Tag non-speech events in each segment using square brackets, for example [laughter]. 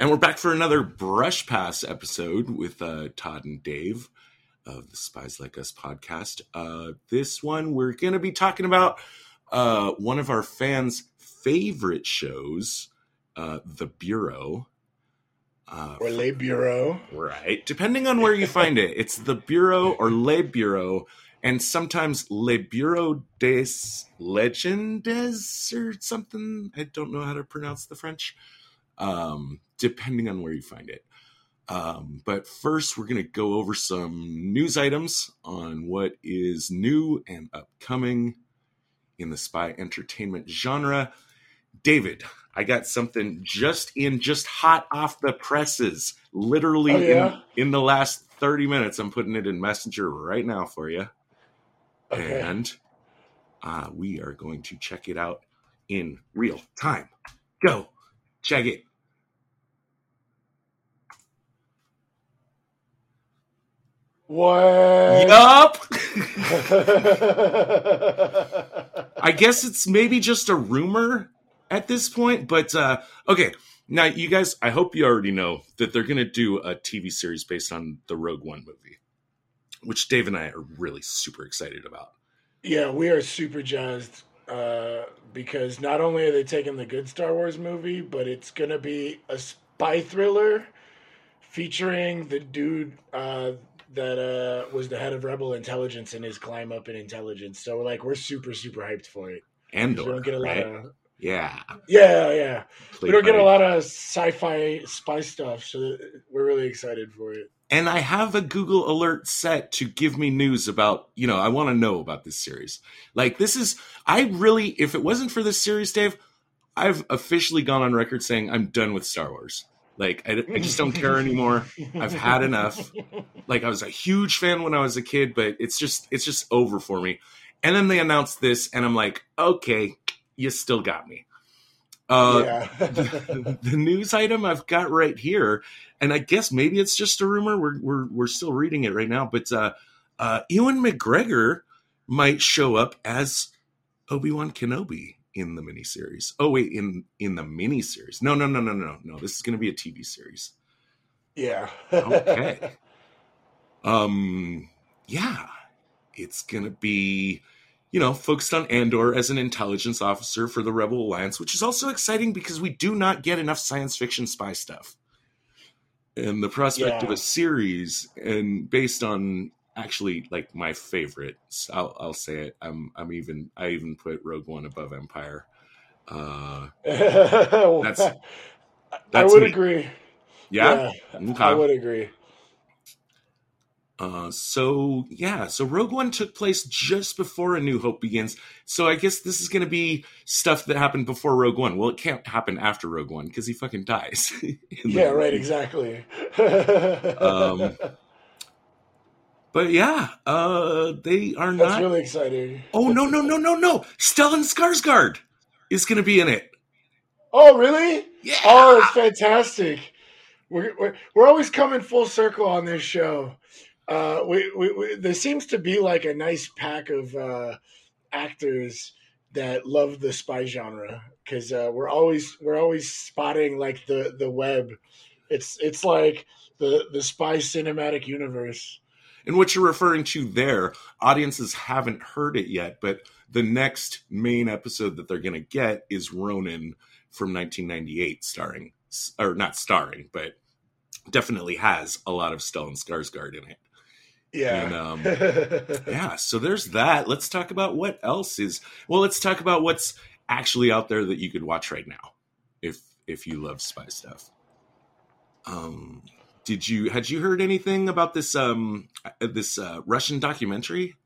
And we're back for another Brush Pass episode with uh, Todd and Dave of the Spies Like Us podcast. Uh, this one, we're going to be talking about uh, one of our fans' favorite shows, uh, The Bureau. Uh, or Le Bureau. Right. Depending on where you [laughs] find it, it's The Bureau or Le Bureau, and sometimes Le Bureau des Legendes or something. I don't know how to pronounce the French, um, depending on where you find it. Um, but first, we're going to go over some news items on what is new and upcoming in the spy entertainment genre. David, I got something just in, just hot off the presses, literally oh, yeah? in, in the last 30 minutes. I'm putting it in Messenger right now for you. Okay. And uh, we are going to check it out in real time. Go check it. What? Yup. [laughs] I guess it's maybe just a rumor at this point, but uh, okay. Now, you guys, I hope you already know that they're going to do a TV series based on the Rogue One movie, which Dave and I are really super excited about. Yeah, we are super jazzed uh, because not only are they taking the good Star Wars movie, but it's going to be a spy thriller featuring the dude uh, that uh, was the head of Rebel Intelligence in his climb up in intelligence. So like we're super super hyped for it. And we don't get a lot right? of yeah yeah yeah. we don't get a lot of sci-fi spy stuff, so we're really excited for it. And I have a Google alert set to give me news about, you know, I want to know about this series. Like this is I really if it wasn't for this series, Dave, I've officially gone on record saying I'm done with Star Wars. Like I, I just don't care [laughs] anymore. I've had enough. Like I was a huge fan when I was a kid, but it's just it's just over for me. And then they announced this, and I'm like, okay, you still got me. Uh, yeah. the, [laughs] the, news item I've got right here, and I guess maybe it's just a rumor. We're we're we're still reading it right now, but uh, uh, Ewan McGregor might show up as Obi Wan Kenobi in the miniseries. Oh wait, in in the miniseries. No, no, no, no, no, no. This is going to be a TV series. Yeah. okay. [laughs] Um. Yeah, it's going to be, you know, focused on Andor as an intelligence officer for the Rebel Alliance, which is also exciting because we do not get enough science fiction spy stuff. And the prospect yeah. of a series and based on actually like my favorite. I'll, I'll say it. I'm I'm even I even put Rogue One above Empire. Uh, that's, [laughs] that's I would me. agree. Yeah, yeah okay. I would agree. Uh, so yeah, so Rogue One took place just before A New Hope begins. So I guess this is going to be stuff that happened before Rogue One. Well, it can't happen after Rogue One because he fucking dies. [laughs] yeah, right. Exactly. [laughs] um, but yeah, uh, they are not. That's not. really exciting. Oh no no no no no! Stellan Skarsgård is going to be in it. Oh really? Yeah. Oh, it's fantastic. We're, we're, we're always coming full circle on this show. Uh, we, we, we, there seems to be like a nice pack of uh, actors that love the spy genre because uh, we're always we're always spotting like the the web. It's it's like the the spy cinematic universe. And what you're referring to there, audiences haven't heard it yet, but the next main episode that they're going to get is Ronin from 1998, starring, or not starring, but definitely has a lot of Stellan Skarsgård in it. Yeah. And, um, [laughs] yeah. So there's that. Let's talk about what else is. Well, let's talk about what's actually out there that you could watch right now, if if you love spy stuff. Um, did you had you heard anything about this um uh, this uh, Russian documentary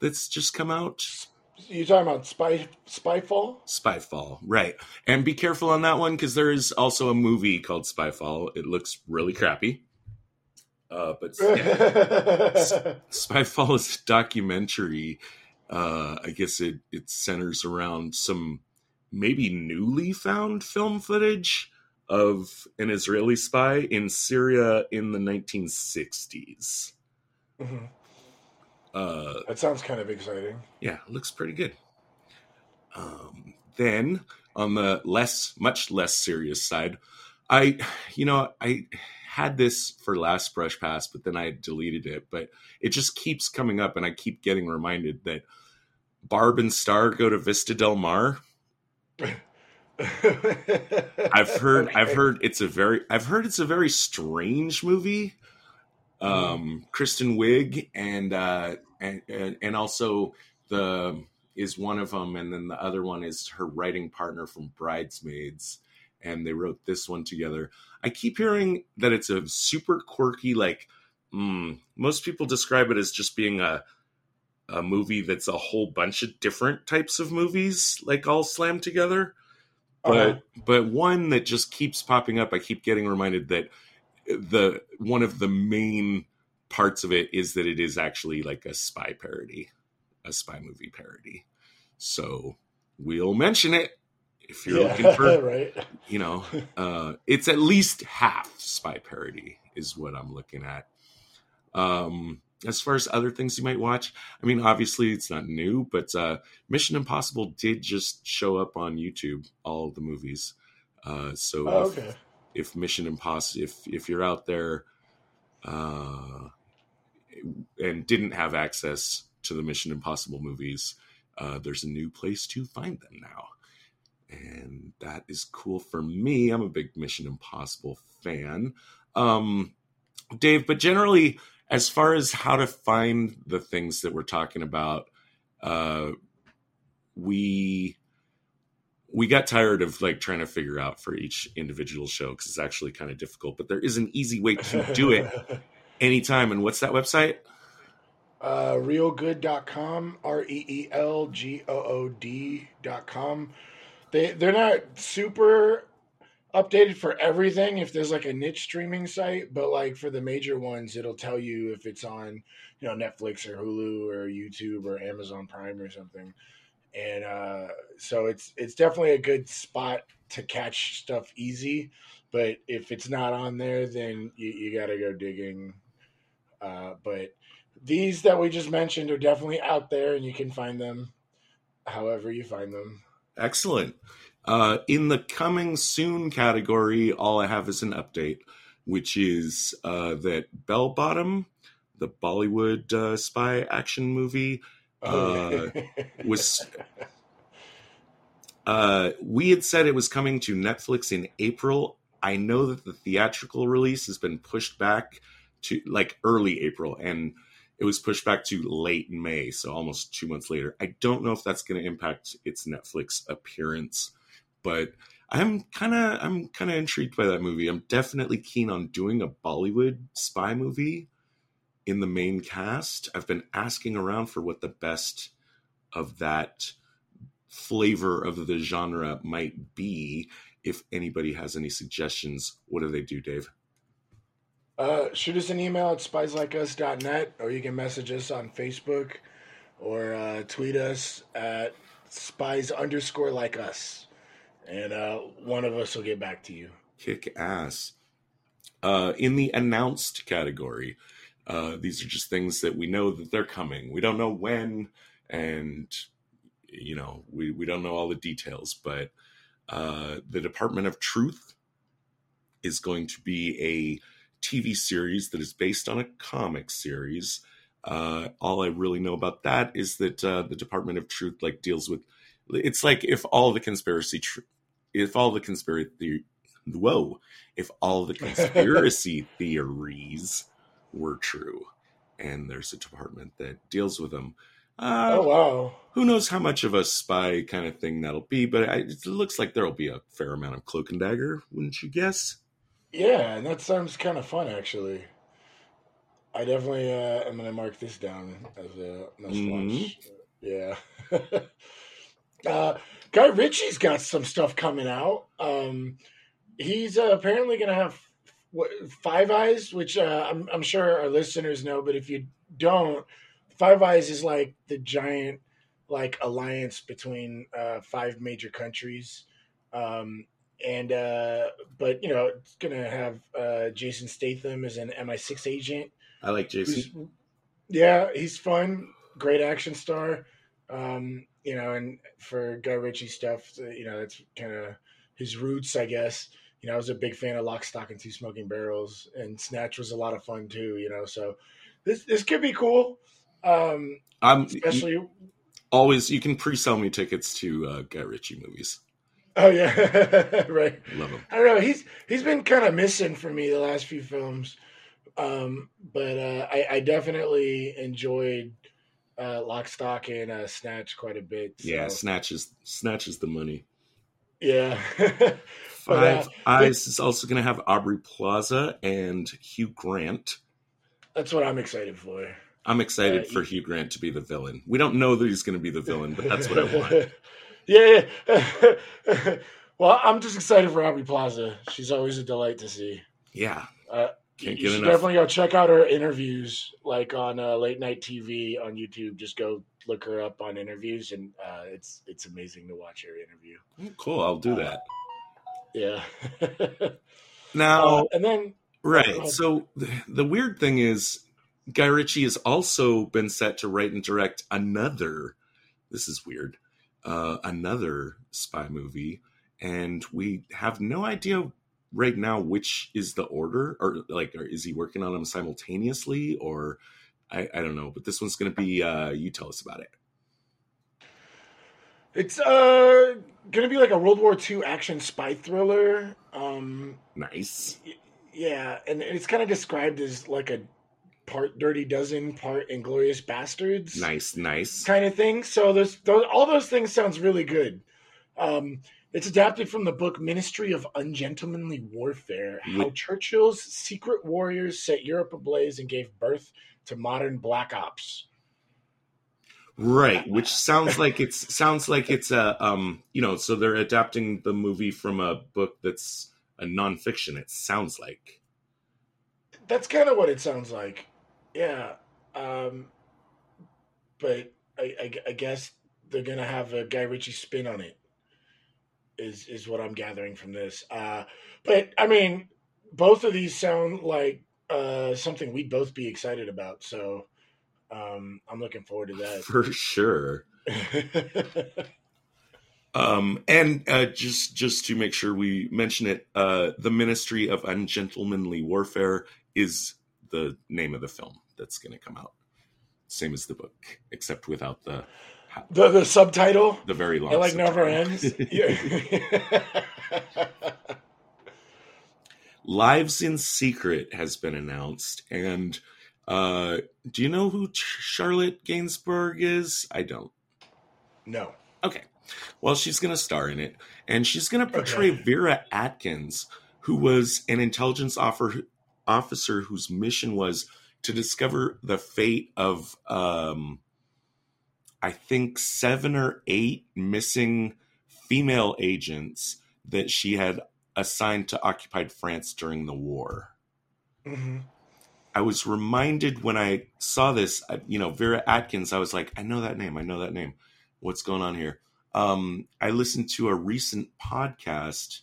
that's just come out? You talking about Spy Spyfall? Spyfall, right? And be careful on that one because there is also a movie called Spyfall. It looks really crappy. Uh, but. [laughs] Spyfall is a documentary. Uh, I guess it it centers around some maybe newly found film footage of an Israeli spy in Syria in the 1960s. Mm-hmm. Uh, that sounds kind of exciting. Yeah, looks pretty good. Um, then, on the less, much less serious side, I, you know, I had this for last brush pass, but then I deleted it. But it just keeps coming up, and I keep getting reminded that Barb and Star go to Vista Del Mar. [laughs] I've [laughs] heard. I've heard it's a very, I've heard it's a very strange movie. Mm-hmm. Um, mm. Kristen Wiig and uh, and and also the is one of them, and then the other one is her writing partner from Bridesmaids and they wrote this one together. I keep hearing that it's a super quirky, like mm, most people describe it as just being a a movie that's a whole bunch of different types of movies, like all slammed together. But uh-huh. but one that just keeps popping up. I keep getting reminded that the one of the main parts of it is that it is actually like a spy parody, a spy movie parody. So we'll mention it if you're yeah, looking for [laughs] right you know uh it's at least half spy parody is what i'm looking at um as far as other things you might watch i mean obviously it's not new but uh mission impossible did just show up on youtube all the movies uh so oh, if, okay. if mission impossible if if you're out there uh and didn't have access to the mission impossible movies uh, there's a new place to find them now and that is cool for me. I'm a big Mission Impossible fan. Um, Dave, but generally, as far as how to find the things that we're talking about, uh, we we got tired of like trying to figure out for each individual show because it's actually kind of difficult. But there is an easy way to do it [laughs] anytime. And what's that website? Uh, reelgood.com, R E E L G O O D.com they they're not super updated for everything if there's like a niche streaming site but like for the major ones it'll tell you if it's on you know netflix or hulu or youtube or amazon prime or something. And uh, so it's it's definitely a good spot to catch stuff easy but if it's not on there then you, you got to go digging. Uh, but these that we just mentioned are definitely out there and you can find them however you find them. Excellent. Uh, in the coming soon category, all I have is an update, which is uh, that Bell Bottom, the Bollywood uh, spy action movie, uh, was. Uh, we had said it was coming to Netflix in April. I know that the theatrical release has been pushed back to like early April, and it was pushed back to late May, so almost two months later. I don't know if that's going to impact its Netflix appearance, but I'm kind of I'm kind of intrigued by that movie. I'm definitely keen on doing a Bollywood spy movie in the main cast. I've been asking around for what the best of that flavor of the genre might be. If anybody has any suggestions, what do they do, Dave? Uh, shoot us an email at spieslikeus.net, or you can message us on Facebook or uh, tweet us at spies underscore like us. And uh, one of us will get back to you. Kick ass. Uh, in the announced category, uh, these are just things that we know that they're coming. We don't know when, and you know, we, we don't know all the details, but uh, the Department of Truth is going to be a TV series that is based on a comic series. Uh, all I really know about that is that uh, the Department of Truth like deals with. It's like if all the conspiracy, tr- if all the conspiracy, whoa, if all the [laughs] conspiracy theories were true, and there's a department that deals with them. Uh, oh wow! Who knows how much of a spy kind of thing that'll be? But I, it looks like there'll be a fair amount of cloak and dagger, wouldn't you guess? Yeah, and that sounds kind of fun actually. I definitely uh, am gonna mark this down as a must mm-hmm. watch. Yeah. [laughs] uh, Guy Ritchie's got some stuff coming out. Um, he's uh, apparently gonna have what, Five Eyes, which uh, I'm, I'm sure our listeners know, but if you don't, Five Eyes is like the giant like alliance between uh, five major countries. Um, and uh but you know it's gonna have uh jason statham as an mi6 agent i like jason yeah he's fun great action star um you know and for guy ritchie stuff you know that's kind of his roots i guess you know, I was a big fan of Lock, Stock, and Two Smoking Barrels, and Snatch was a lot of fun too. You know, so this this could be cool. Um, I'm especially, always you can pre-sell me tickets to uh, Guy Ritchie movies. oh yeah, [laughs] right. Love him. I don't know. He's he's been kind of missing for me the last few films, um, but uh, I, I definitely enjoyed uh, Lock, Stock, and uh, Snatch quite a bit. So, Yeah, snatches snatches the money. yeah. [laughs] Five uh, Eyes is also going to have Aubrey Plaza and Hugh Grant. That's what I'm excited for. I'm excited Uh, for Hugh Grant to be the villain. We don't know that he's going to be the villain, but that's what I want. [laughs] yeah. yeah. [laughs] well, I'm just excited for Aubrey Plaza. She's always a delight to see. Yeah, Uh, Can't you get should enough. definitely go check out her interviews, like on uh, late night TV on YouTube. Just go look her up on interviews, and uh, it's it's amazing to watch her interview. Oh, cool. I'll do that. Yeah. [laughs] Now, Uh, and then right. So the, the weird thing is, Guy Ritchie has also been set to write and direct another. This is weird. Uh, another spy movie, and we have no idea right now which is the order, or like, or is he working on them simultaneously, or I, I don't know. But this one's going to be. Uh, you tell us about it. it's uh gonna be like a World War II action spy thriller. Um, Nice. yeah, and it's kind of described as like a part Dirty Dozen, part Inglourious Basterds. Nice. Nice. kind of thing. So those, those all those things sounds really good. Um, it's adapted from the book Ministry of Ungentlemanly Warfare: How Churchill's secret warriors set Europe ablaze and gave birth to modern black ops. Right, which sounds like it's sounds like it's a um you know so they're adapting the movie from a book that's a nonfiction. It sounds like That's kind of what it sounds like. Yeah, um, but I, I, I guess they're gonna have a Guy Ritchie spin on it. Is is what I'm gathering from this. Uh, but I mean, both of these sound like uh, something we'd both be excited about. So um, I'm looking forward to [laughs] that for sure. [laughs] Um, and uh, just just to make sure we mention it, uh, the Ministry of Ungentlemanly Warfare is the name of the film that's going to come out. Same as the book, except without the the the subtitle the very long. it like never ends. Yeah. [laughs] Lives in Secret has been announced, and uh, do you know who Ch- Charlotte Gainsbourg is? I don't. no. Okay. Well, she's going to star in it, and she's going to portray Okay. Vera Atkins, who was an intelligence offer, officer whose mission was to discover the fate of, um, I think, seven or eight missing female agents that she had assigned to occupied France during the war. hmm I was reminded when I saw this, you know, Vera Atkins, I was like, I know that name. I know that name. What's going on here? Um, I listened to a recent podcast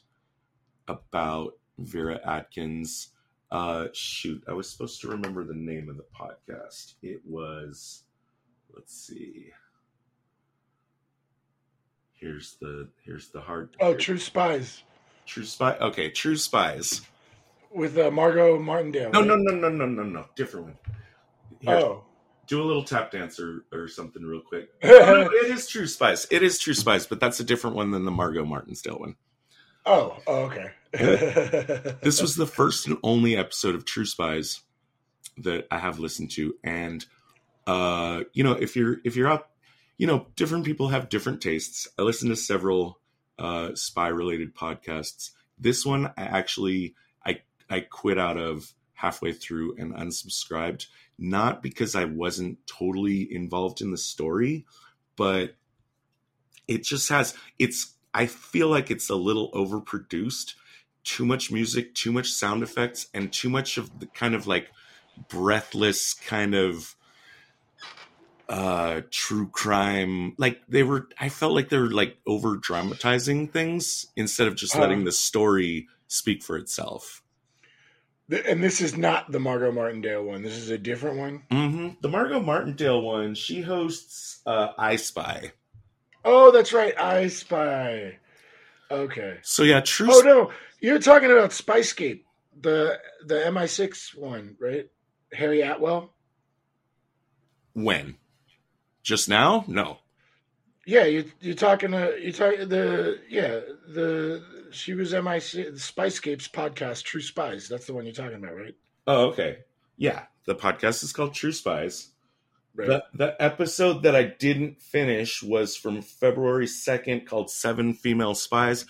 about Vera Atkins. Uh, shoot, I was supposed to remember the name of the podcast. It was, let's see. Here's the here's the hard. Oh, True Spies True Spy. Okay, True Spies. with uh, Margot Martindale. No, right? no, no, no, no, no, no. Different one. Here, Oh. do a little tap dance or, or something real quick. [laughs] No, it is True Spies. It is True Spies, but that's a different one than the Margot Martinsdale one. Oh, oh, okay. [laughs] This was the [laughs] first and only episode of True Spies that I have listened to, and uh, you know, if you're if you're out, you know, different people have different tastes. I listen to several uh, spy related podcasts. This one, I actually I I quit out of halfway through and unsubscribed, not because I wasn't totally involved in the story, but it just has it's I feel like it's a little overproduced, too much music, too much sound effects, and too much of the kind of like breathless kind of uh true crime like they were i felt like they were like over dramatizing things instead of just Uh. letting the story speak for itself Th- and this is not the Margot Martindale one. This is a different one. hmm the margot martindale one she hosts uh i spy Oh, that's right. I Spy. Okay. So yeah, True. Oh no, you're talking about Spyscape, the the MI6 one, right? Harry Atwell. when? Just now? No. Yeah, you you're talking to you talking the yeah the she was MI6 Spyscape's podcast True Spies. That's the one you're talking about, right? Oh, okay. Yeah, the podcast is called True Spies. Right. The the episode that I didn't finish was from February 2nd called Seven Female Spies.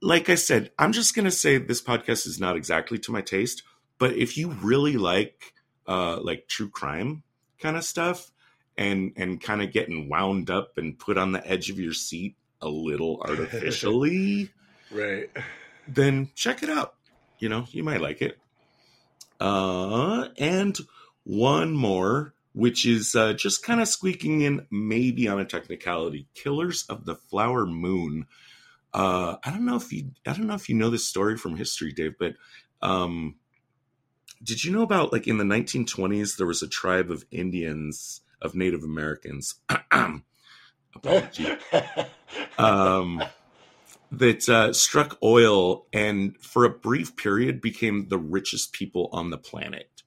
Like I said, I'm just going to say this podcast is not exactly to my taste, but if you really like uh like true crime kind of stuff and and kind of getting wound up and put on the edge of your seat a little [laughs] artificially, right. then check it out. You know, you might like it. Uh, and one more, which is uh, just kind of squeaking in, maybe on a technicality. Killers of the Flower Moon. Uh, I don't know if you, I don't know if you know this story from history, Dave, but um, did you know about like in the 1920s there was a tribe of Indians of Native Americans. [clears throat] Apology [laughs] um, that uh, struck oil and for a brief period became the richest people on the planet.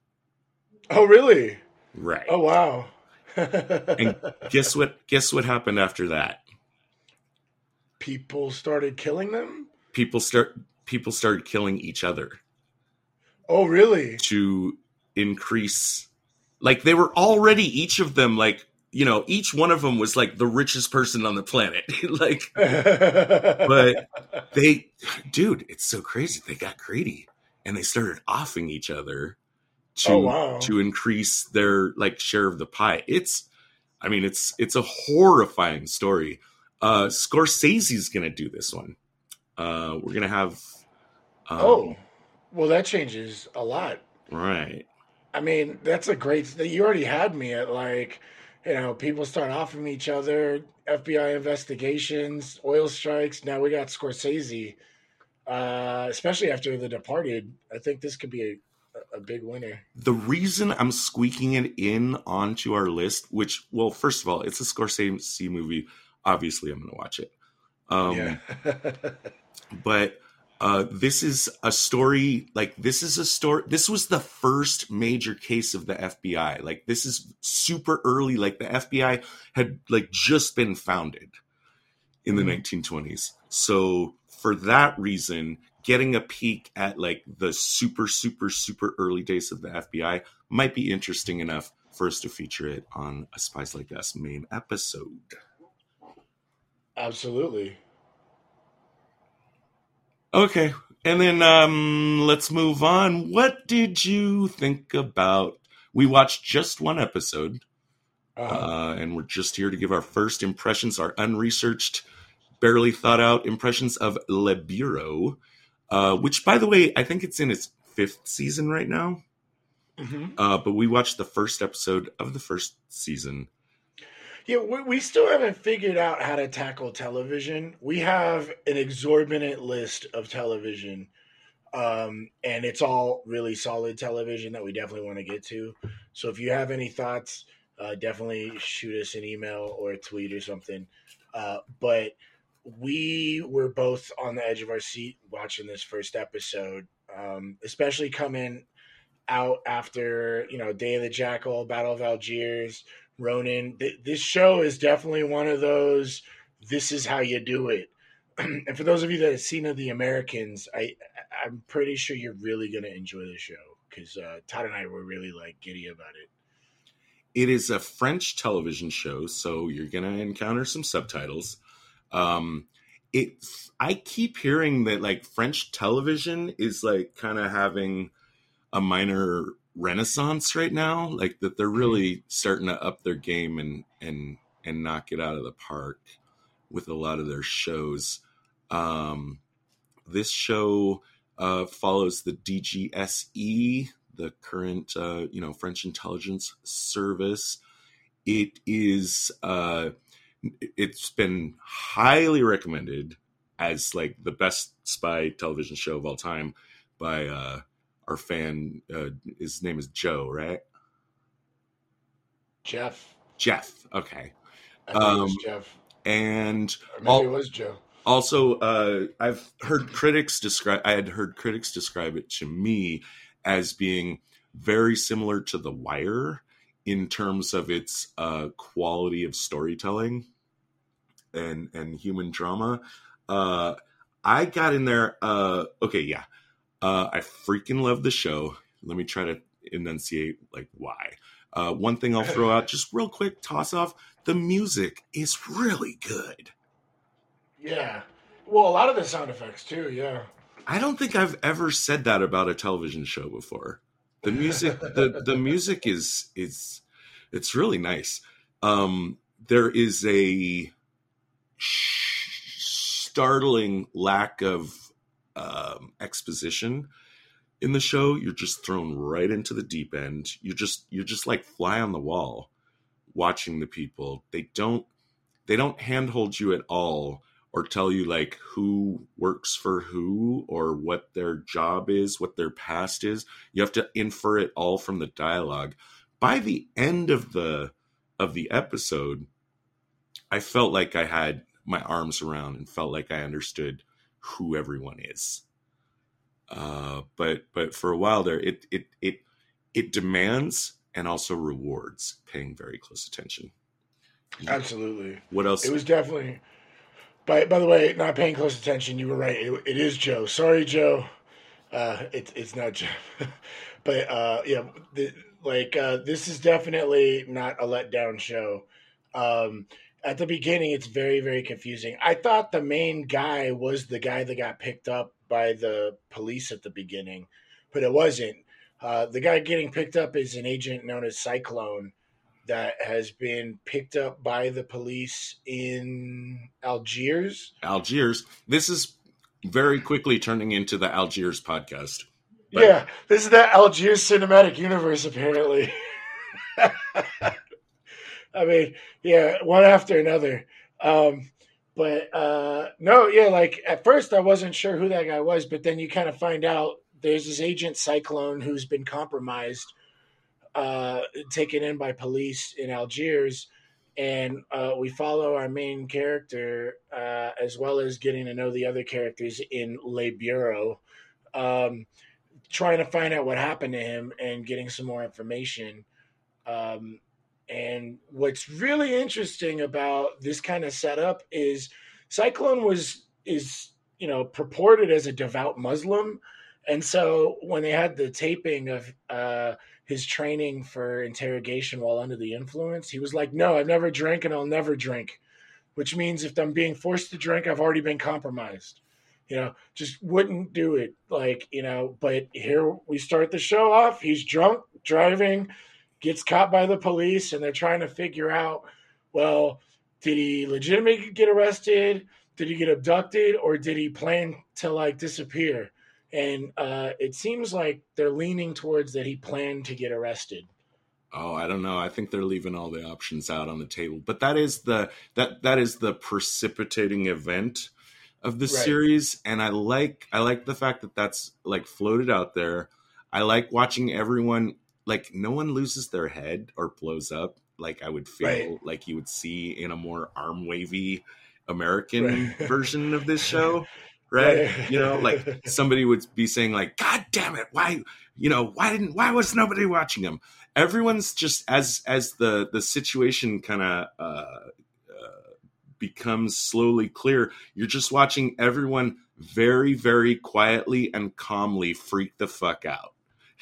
oh really? Right. Oh wow. [laughs] And guess what? Guess what happened after that? People started killing them. People start. People started killing each other Oh really? to increase. Like they were already each of them like you know each one of them was like the richest person on the planet. [laughs] like but they, dude, it's so crazy. They got greedy and they started offing each other to Oh, wow. to increase their like share of the pie. It's, I mean, it's it's a horrifying story. Uh, Scorsese's gonna do this one. Uh, we're gonna have. Um, oh, well that changes a lot. right. I mean, that's a great. You already had me at like, you know, people start offering each other FBI investigations, oil strikes. Now we got Scorsese, uh, especially after The Departed. I think this could be a, a big winner. The reason I'm squeaking it in onto our list, which, well, first of all, it's a Scorsese movie. Obviously, I'm gonna watch it. Um, yeah. [laughs] but uh, this is a story like this is a story this was the first major case of the fbi like this is super early like the fbi had like just been founded in the Mhm. 1920s so for that reason getting a peek at like the super super super early days of the fbi might be interesting enough for us to feature it on a spies like us main episode Absolutely. Okay. And then um let's move on. What did you think about we watched just one episode Uh, uh and we're just here to give our first impressions, our unresearched, barely thought out impressions of Le Bureau, uh which by the way, I think it's in its 5th season right now. mhm. Uh but we watched the first episode of the first season. Yeah, we, we still haven't figured out how to tackle television. We have an exorbitant list of television, um, and it's all really solid television that we definitely want to get to. So if you have any thoughts, uh, definitely shoot us an email or a tweet or something. Uh, but we were both on the edge of our seat watching this first episode, um, especially coming out after you know Day of the Jackal, Battle of Algiers. Ronin. Th- This show is definitely one of those. This is how you do it. [clears throat] and for those of you that have seen of The Americans, I I'm pretty sure you're really gonna enjoy the show because uh, Todd and I were really like giddy about it. It is a French television show, so you're gonna encounter some subtitles. Um, it I keep hearing that like French television is like kind of having a minor renaissance right now, like that they're really starting to up their game and and and knock it out of the park with a lot of their shows. Um, this show uh, follows the DGSE, the current uh, you know French intelligence service. It is uh, it's been highly recommended as like the best spy television show of all time by uh, our fan. Uh, his name is Joe, right? Jeff, Jeff. Okay, I think it was Um, Jeff, and or maybe all- it was Joe. Also, uh, I've heard critics describe. I had heard critics describe it to me as being very similar to The Wire in terms of its uh, quality of storytelling and and human drama. Uh, I got in there. Uh, okay, yeah, uh, I freaking love the show. Let me try to enunciate like why. Uh, one thing I'll throw out [laughs] just real quick, toss off the music is really good. Yeah. Well, a lot of the sound effects too. Yeah. I don't think I've ever said that about a television show before. The music, the the music is is it's really nice. Um, there is a startling lack of um, exposition in the show. You're just thrown right into the deep end. You're just you're just like fly on the wall, watching the people. They don't they don't handhold you at all or tell you like who works for who or what their job is, what their past is. You have to infer it all from the dialogue. By the end of the of the episode, I felt like I had my arms around and felt like I understood who everyone is. Uh, but but for a while there, it it it it demands and also rewards paying very close attention. Absolutely. What else? It was definitely by by the way, not paying close attention. You were right. It, it is Joe. Sorry, Joe. Uh, it, it's not Joe. [laughs] but uh, yeah, the, like uh, this is definitely not a letdown show. Um, at the beginning, it's very very confusing. I thought the main guy was the guy that got picked up by the police at the beginning, but it wasn't. Uh, the guy getting picked up is an agent known as Cyclone that has been picked up by the police in Algiers. Algiers. This is very quickly turning into the Algiers podcast. But... Yeah, this is the Algiers cinematic universe, apparently. [laughs] I mean, yeah, one after another. Um, but uh, no, yeah, like at first I wasn't sure who that guy was, but then you kind of find out there's this agent Cyclone who's been compromised uh, taken in by police in Algiers, and uh, we follow our main character uh, as well as getting to know the other characters in Le Bureau, um, trying to find out what happened to him and getting some more information. Um, and what's really interesting about this kind of setup is Cyclone was is you know purported as a devout Muslim, and so when they had the taping of uh, his training for interrogation while under the influence, he was like, "No, I've never drank and I'll never drink," which means if I'm being forced to drink, I've already been compromised. You know, just wouldn't do it. Like you know, but here we start the show off. He's drunk, driving, gets caught by the police, and they're trying to figure out, well, did he legitimately get arrested? Did he get abducted, or did he plan to like disappear? and uh, it seems like they're leaning towards that he planned to get arrested. Oh, I don't know. I think they're leaving all the options out on the table. But that is the that that is the precipitating event of the right. series, and I like I like the fact that that's like floated out there. I like watching everyone like no one loses their head or blows up like I would feel right. like you would see in a more arm wavy [laughs] American right. version of this show [laughs] right? you know, like [laughs] somebody would be saying like, "God damn it, why, you know, why didn't, why was nobody watching him?" Everyone's just as as the the situation kind of uh, uh, becomes slowly clear. You're just watching everyone very, very quietly and calmly freak the fuck out.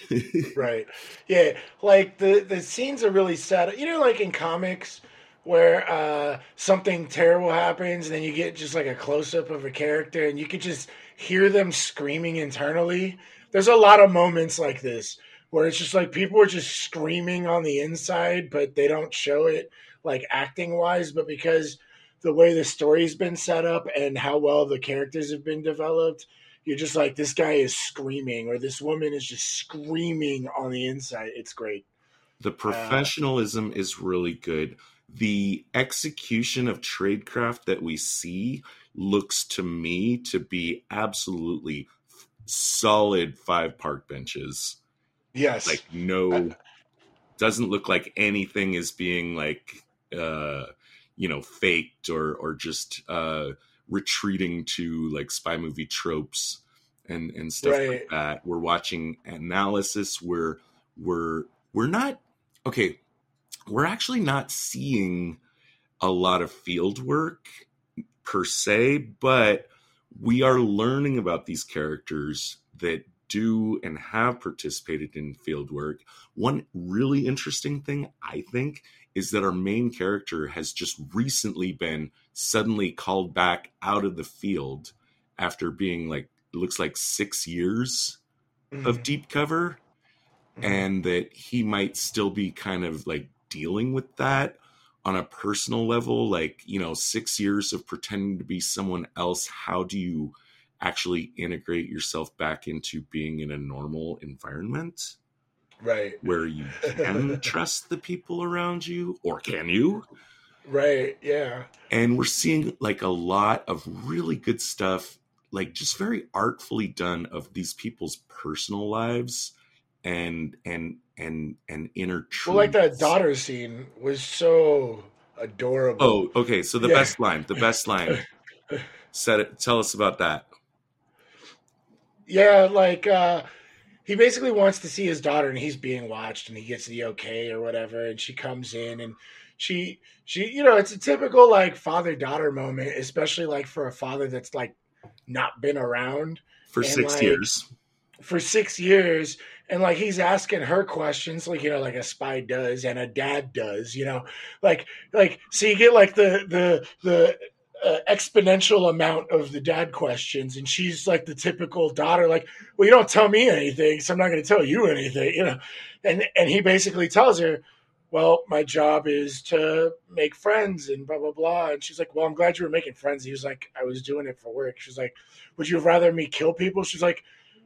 [laughs] right. Yeah. Like the the scenes are really sad. You know, like in comics where uh, something terrible happens and then you get just like a close up of a character and you could just hear them screaming internally. There's a lot of moments like this where it's just like people are just screaming on the inside, but they don't show it like acting wise, but because the way the story's been set up and how well the characters have been developed, you're just like this guy is screaming or this woman is just screaming on the inside. It's great. The professionalism uh, is really good the execution of tradecraft that we see looks to me to be absolutely solid five park benches. Yes. Like no doesn't look like anything is being like uh you know faked or or just uh retreating to like spy movie tropes and and stuff Right. like that. We're watching analysis where we're we're not okay. We're actually not seeing a lot of field work per se, but we are learning about these characters that do and have participated in field work. One really interesting thing, I think, is that our main character has just recently been suddenly called back out of the field after being like, it looks like six years of Mhm. deep cover Mhm. and that he might still be kind of like dealing with that on a personal level like you know 6 years of pretending to be someone else how do you actually integrate yourself back into being in a normal environment right, where you can [laughs] trust the people around you or can you? Right, yeah, and we're seeing like a lot of really good stuff like just very artfully done of these people's personal lives and and and and inner well, like that daughter scene was so adorable. oh okay so the Yeah. best line the best line. [laughs] Said it tell us about that. Yeah, like uh he basically wants to see his daughter and he's being watched and he gets the okay or whatever. And she comes in and she she you know, it's a typical like father daughter moment, especially like for a father that's like not been around for And, six like, years. for 6 years. And like he's asking her questions like you know like a spy does and a dad does, you know. Like like so you get like the the the uh, exponential amount of the dad questions and she's like the typical daughter like well you don't tell me anything so i'm not going to tell you anything you know? And and he basically tells her well my job is to make friends and blah blah blah and she's like well i'm glad you were making friends. He was like i was doing it for work. She's like would you rather me kill people? She's like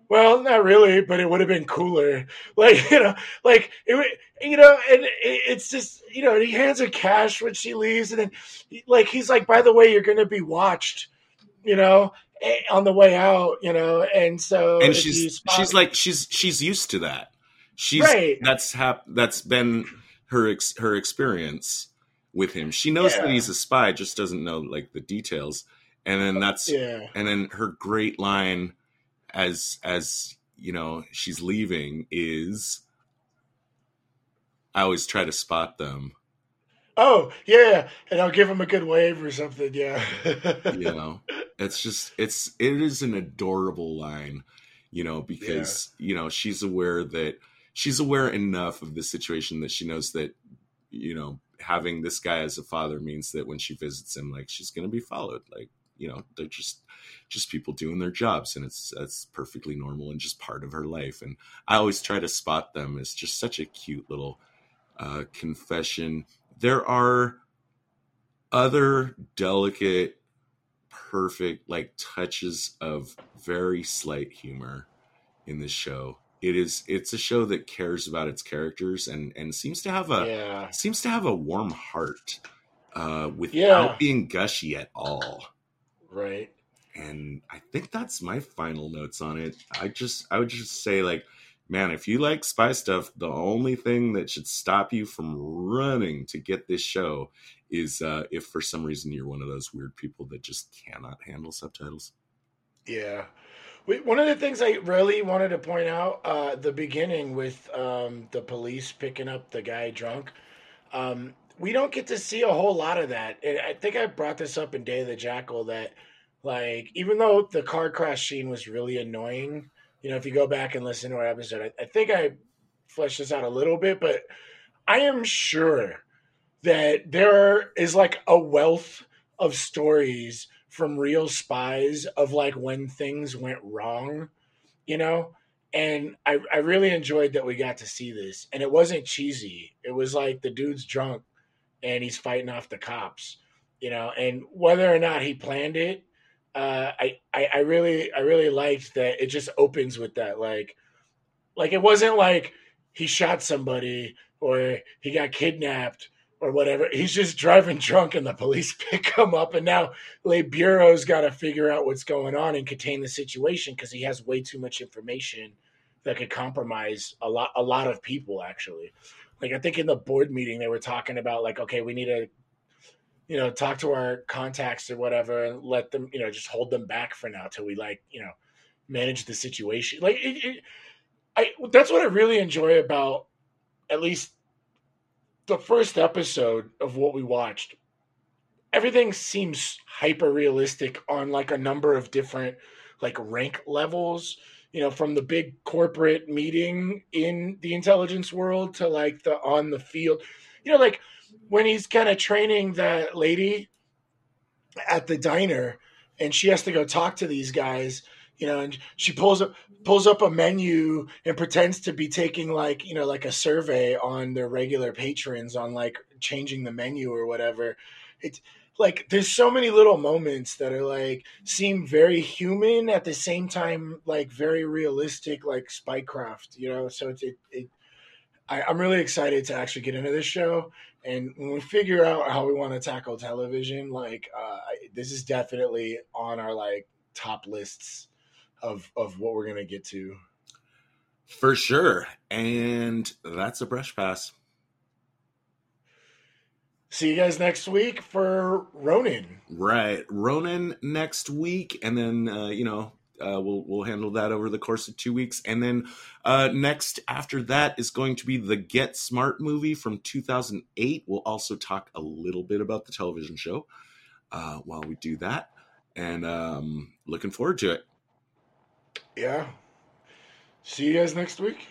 well not really but it would have been cooler. [laughs] Like you know like it you know and it, it's just you know and he hands her cash when she leaves and then like he's like by the way you're going to be watched you know eh, on the way out you know and so and she's she's like she's she's used to that. She's Right. that's hap- that's been her ex- her experience with him. She knows that he's a spy just doesn't know like the details. And then that's yeah. and then her great line as as you know she's leaving is i always try to spot them. Oh yeah and i'll give him a good wave or something yeah. You know it's just it's it is an adorable line you know because you know she's aware that she's aware enough of the situation that she knows that you know having this guy as a father means that when she visits him like she's going to be followed like you know they're just just people doing their jobs and it's that's perfectly normal and just part of her life. And i always try to spot them as just such a cute little uh confession. There are other delicate perfect like touches of very slight humor in this show. It is it's a show that cares about its characters and and seems to have a yeah. seems to have a warm heart uh without Yeah. being gushy at all right. And i think that's my final notes on it. I just i would just say like man if you like spy stuff the only thing that should stop you from running to get this show is uh if for some reason you're one of those weird people that just cannot handle subtitles. Yeah. We, one of the things I really wanted to point out, uh, the beginning with um, the police picking up the guy drunk, um, we don't get to see a whole lot of that. And I think I brought this up in Day of the Jackal that, like, even though the car crash scene was really annoying, you know, if you go back and listen to our episode, I, I think I fleshed this out a little bit, but I am sure that there is like a wealth of stories from real spies of like when things went wrong, you know? And I, I really enjoyed that we got to see this. And it wasn't cheesy. It was like the dude's drunk and he's fighting off the cops, you know, and whether or not he planned it, uh, I, I, I really I really liked that it just opens with that like like it wasn't like he shot somebody or he got kidnapped or whatever. He's just driving [laughs] drunk and the police [laughs] pick him up. And now Le Bureau's got to figure out what's going on and contain the situation because he has way too much information that could compromise a lot, a lot of people actually. Like I think in the board meeting, they were talking about like, okay, we need to you know, talk to our contacts or whatever, and let them, you know, just hold them back for now till we like, you know, manage the situation. Like, it, it, I that's what I really enjoy about at least the first episode of what we watched. Everything seems hyper realistic on like a number of different like rank levels you know from the big corporate meeting in the intelligence world to like the on the field. You know like when he's kind of training that lady at the diner and she has to go talk to these guys you know and she pulls up pulls up a menu and pretends to be taking like you know like a survey on their regular patrons on like changing the menu or whatever. It's like there's so many little moments that are like seem very human at the same time like very realistic like spycraft you know? So it's it, it I, i'm really excited to actually get into this show. And when we figure out how we want to tackle television like uh, this is definitely on our like top lists of of what we're gonna get to. For sure. And that's a brush pass See you guys next week for Ronin. Right, Ronin next week, and then uh, you know uh, we'll we'll handle that over the course of two weeks, and then uh, next after that is going to be the Get Smart movie from 2008. We'll also talk a little bit about the television show uh, while we do that, and um, looking forward to it. Yeah. See you guys next week.